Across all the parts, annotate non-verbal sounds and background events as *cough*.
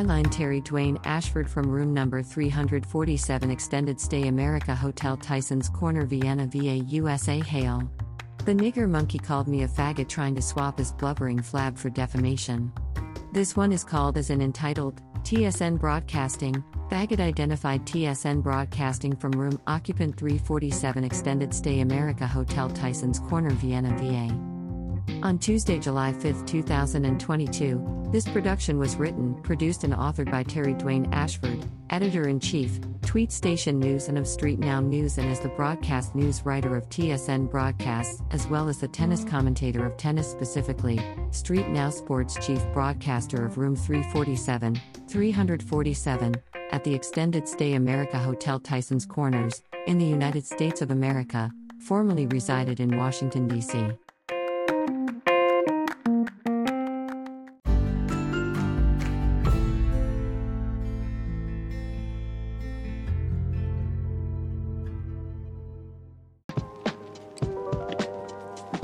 Skyline Terry Dwayne Ashford from room number 347 Extended Stay America Hotel Tyson's Corner Vienna VA USA Hail. The nigger monkey called me a faggot trying to swap his blubbering flab for defamation. This one is called as an entitled TSN Broadcasting, faggot identified TSN Broadcasting from room occupant 347 Extended Stay America Hotel Tyson's Corner Vienna VA. On Tuesday, July 5, 2022, this production was written, produced, and authored by Terry Dwayne Ashford, editor in chief, Tweet Station News and of Street Now News, and as the broadcast news writer of TSN Broadcasts, as well as the tennis commentator of tennis specifically, Street Now Sports chief broadcaster of Room 347, 347, at the Extended Stay America Hotel Tyson's Corners, in the United States of America, formerly resided in Washington, D.C.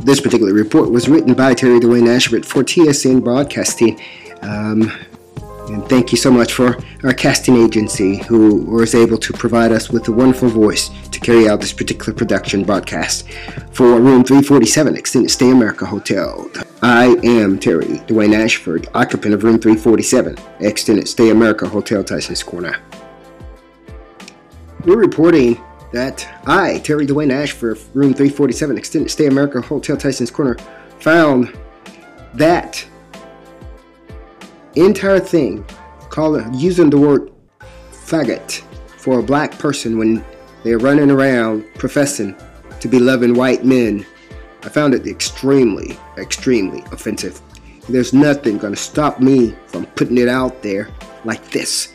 This particular report was written by Terry Dwayne Ashford for TSN Broadcasting. Um, and thank you so much for our casting agency who was able to provide us with a wonderful voice to carry out this particular production broadcast for Room 347 Extended Stay America Hotel. I am Terry Dwayne Ashford, occupant of Room 347 Extended Stay America Hotel Tyson's Corner. We're reporting that I, Terry Dwayne Ash, for room 347, Extended Stay America Hotel Tyson's Corner, found that entire thing, calling using the word faggot for a black person when they're running around professing to be loving white men, I found it extremely, extremely offensive. There's nothing gonna stop me from putting it out there like this,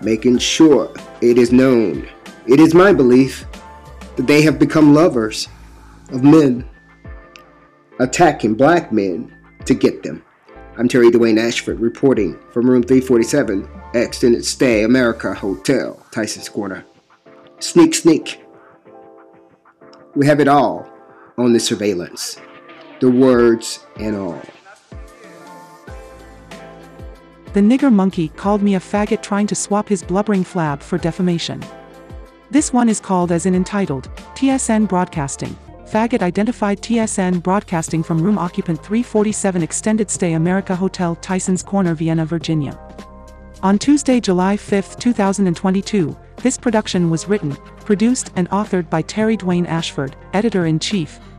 making sure it is known it is my belief that they have become lovers of men, attacking black men to get them. I'm Terry Dwayne Ashford reporting from room 347, Extended Stay America Hotel, Tyson's Corner. Sneak, sneak. We have it all on the surveillance, the words and all. The nigger monkey called me a faggot trying to swap his blubbering flab for defamation. This one is called as in entitled, TSN Broadcasting. Faggot identified TSN Broadcasting from room occupant 347 Extended Stay America Hotel Tyson's Corner, Vienna, Virginia. On Tuesday, July 5, 2022, this production was written, produced, and authored by Terry Dwayne Ashford, editor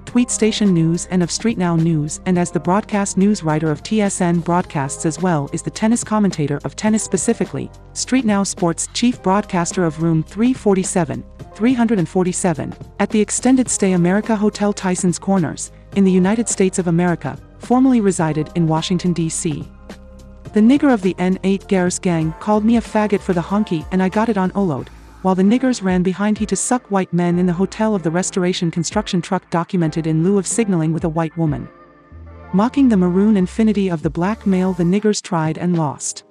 in chief, Tweet Station News and of Street Now News and as the broadcast news writer of TSN Broadcasts as well is the tennis commentator of tennis specifically, Street Now Sports chief broadcaster of Room 347, 347, at the Extended Stay America Hotel Tyson's Corners, in the United States of America, formerly resided in Washington, D.C. The nigger of the N8 Garris gang called me a faggot for the honky and I got it on Olode while the niggers ran behind he to suck white men in the hotel of the restoration construction truck documented in lieu of signaling with a white woman. Mocking the maroon infinity of the black male the niggers tried and lost.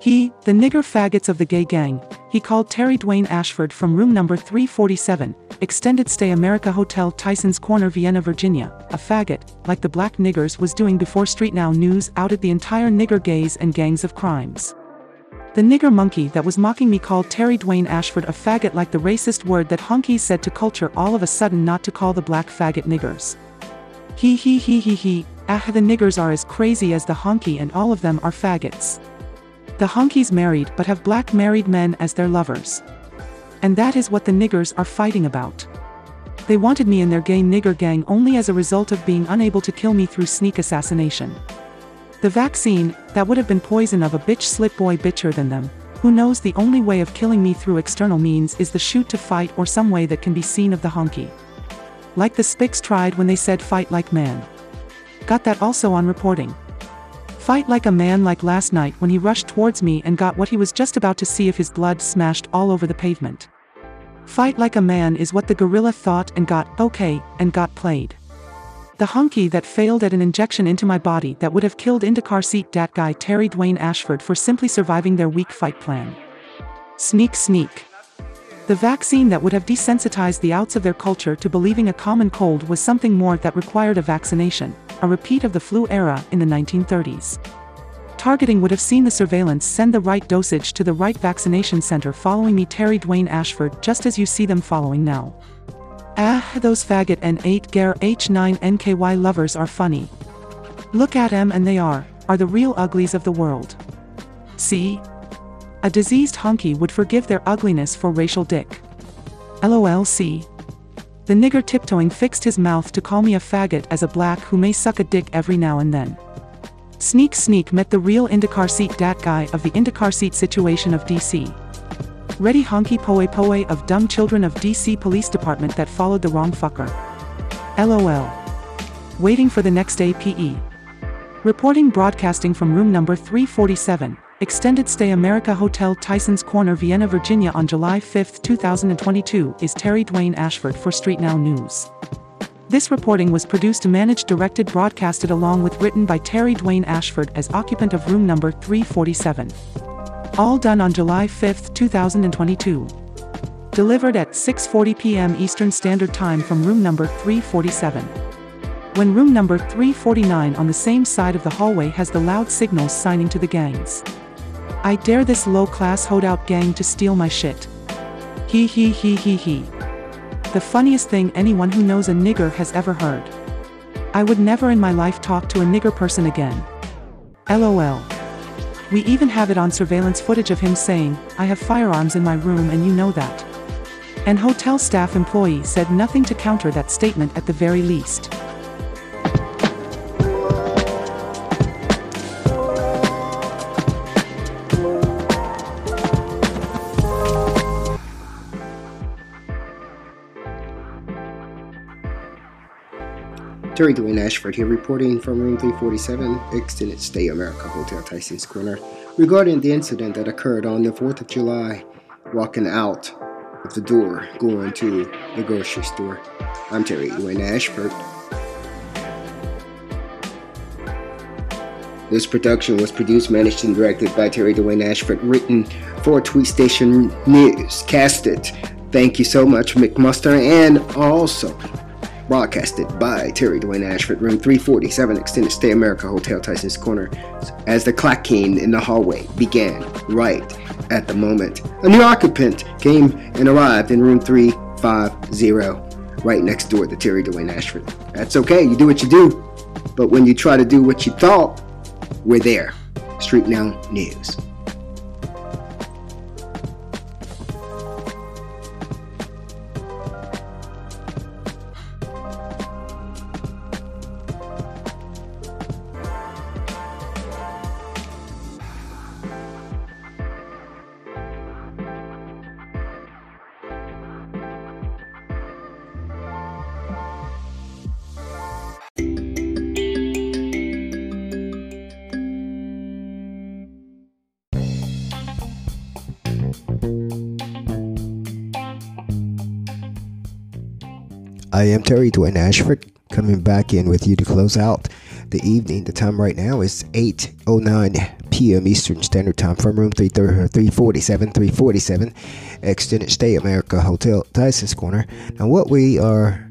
He, the nigger faggots of the gay gang, he called Terry Dwayne Ashford from room number 347, Extended Stay America Hotel Tyson's Corner, Vienna, Virginia, a faggot, like the black niggers was doing before Street Now News outed the entire nigger gays and gangs of crimes. The nigger monkey that was mocking me called Terry Dwayne Ashford a faggot like the racist word that honkies said to culture all of a sudden not to call the black faggot niggers. He he he he he, ah the niggers are as crazy as the honky and all of them are faggots. The honkies married but have black married men as their lovers. And that is what the niggers are fighting about. They wanted me in their gay nigger gang only as a result of being unable to kill me through sneak assassination. The vaccine, that would have been poison of a bitch slip boy bitcher than them, who knows the only way of killing me through external means is the shoot to fight or some way that can be seen of the honky. Like the Spics tried when they said fight like man. Got that also on reporting. Fight like a man like last night when he rushed towards me and got what he was just about to see if his blood smashed all over the pavement. Fight like a man is what the gorilla thought and got okay, and got played. The honky that failed at an injection into my body that would have killed into car seat dat guy Terry Dwayne Ashford for simply surviving their weak fight plan. Sneak sneak. The vaccine that would have desensitized the outs of their culture to believing a common cold was something more that required a vaccination, a repeat of the flu era in the 1930s. Targeting would have seen the surveillance send the right dosage to the right vaccination center following me Terry Dwayne Ashford just as you see them following now. Ah, those faggot and 8 Gar H9 NKY lovers are funny. Look at them and they are, are the real uglies of the world. See? A diseased honky would forgive their ugliness for racial dick. LOLC. The nigger tiptoeing fixed his mouth to call me a faggot as a black who may suck a dick every now and then. Sneak Sneak met the real IndyCar seat dat guy of the IndyCar seat situation of DC. Ready honky poe poe of dumb children of DC Police Department that followed the wrong fucker. LOL. Waiting for the next APE. Reporting broadcasting from room number 347, Extended Stay America Hotel Tysons Corner, Vienna, Virginia on July 5, 2022 is Terry Dwayne Ashford for Street Now News. This reporting was produced, managed, directed, broadcasted along with written by Terry Dwayne Ashford as occupant of room number 347. All done on July 5, 2022. Delivered at 6:40 p.m. Eastern Standard Time from room number 347. When room number 349 on the same side of the hallway has the loud signals signing to the gangs. I dare this low-class holdout gang to steal my shit. He he he he he. The funniest thing anyone who knows a nigger has ever heard. I would never in my life talk to a nigger person again. LOL. We even have it on surveillance footage of him saying, I have firearms in my room and you know that. An hotel staff employee said nothing to counter that statement at the very least. Terry Dwayne Ashford here reporting from room 347, Extended Stay America Hotel Tysons Corner, regarding the incident that occurred on the 4th of July, walking out of the door going to the grocery store. I'm Terry Dwayne Ashford. This production was produced, managed, and directed by Terry Dwayne Ashford, written for Tweet Station News. Casted. Thank you so much, McMuster, and also broadcasted by Terry Dwayne Ashford, room 347, Extended Stay America Hotel Tysons Corner, as the clacking in the hallway began right at the moment. A new occupant came and arrived in room 350, right next door to Terry Dwayne Ashford. That's okay, you do what you do, but when you try to do what you thought, we're there. Street Now News. I am Terry Dwayne Ashford coming back in with you to close out the evening. The time right now is 8.09 p.m. Eastern Standard Time from room 347, 347, Extended Stay America Hotel, Tysons Corner. Now, what we are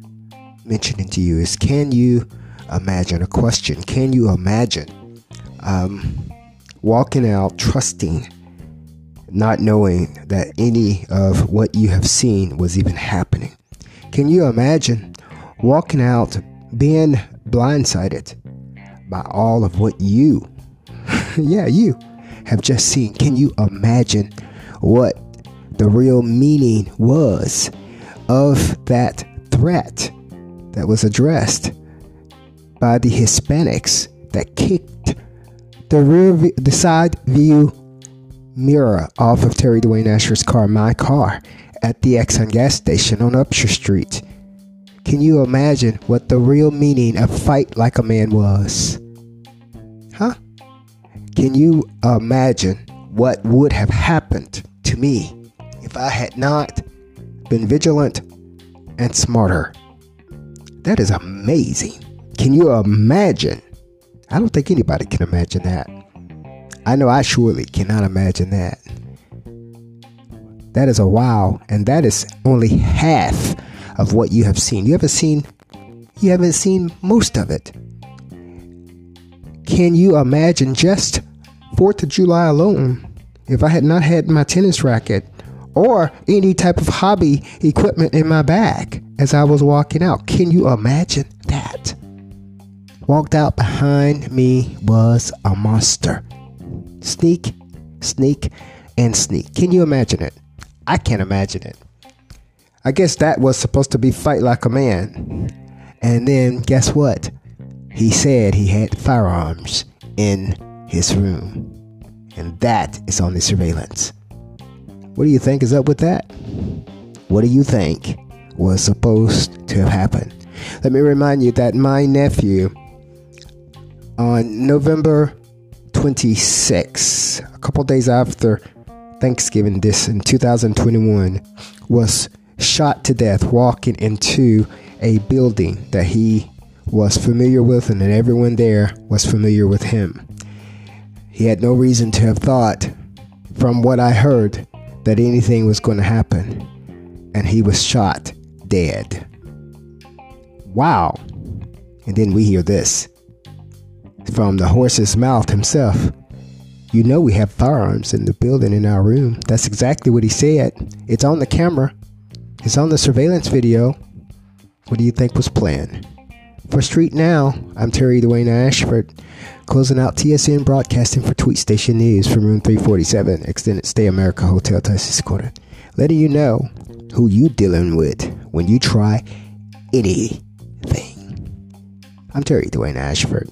mentioning to you is can you imagine a question? Can you imagine um, walking out trusting, not knowing that any of what you have seen was even happening? Can you imagine walking out being blindsided by all of what you, *laughs* yeah, you have just seen? Can you imagine what the real meaning was of that threat that was addressed by the Hispanics that kicked the rear, view, the side view mirror off of Terry Dwayne Ashford's car, my car, at the Exxon gas station on Upshur Street. Can you imagine what the real meaning of fight like a man was? Huh? Can you imagine what would have happened to me if I had not been vigilant and smarter? That is amazing. Can you imagine? I don't think anybody can imagine that. I know I surely cannot imagine that. That is a wow, and that is only half of what you have seen. You haven't seen you haven't seen most of it. Can you imagine just 4th of July alone, if I had not had my tennis racket or any type of hobby equipment in my bag as I was walking out. Can you imagine that? Walked out behind me was a monster. Sneak, sneak, and sneak. Can you imagine it? I can't imagine it. I guess that was supposed to be fight like a man. And then guess what? He said he had firearms in his room. And that is on the surveillance. What do you think is up with that? What do you think was supposed to have happened? Let me remind you that my nephew, on November 26, a couple days after Thanksgiving, this in 2021, was shot to death walking into a building that he was familiar with and that everyone there was familiar with him. He had no reason to have thought, from what I heard, that anything was going to happen, and he was shot dead. Wow. And then we hear this from the horse's mouth himself. You know, we have firearms in the building in our room. That's exactly what he said. It's on the camera, it's on the surveillance video. What do you think was planned? For Street Now, I'm Terry Dwayne Ashford, closing out TSN broadcasting for Tweet Station News from room 347, Extended Stay America Hotel Tyson's Corner, letting you know who you dealing with when you try anything. I'm Terry Dwayne Ashford.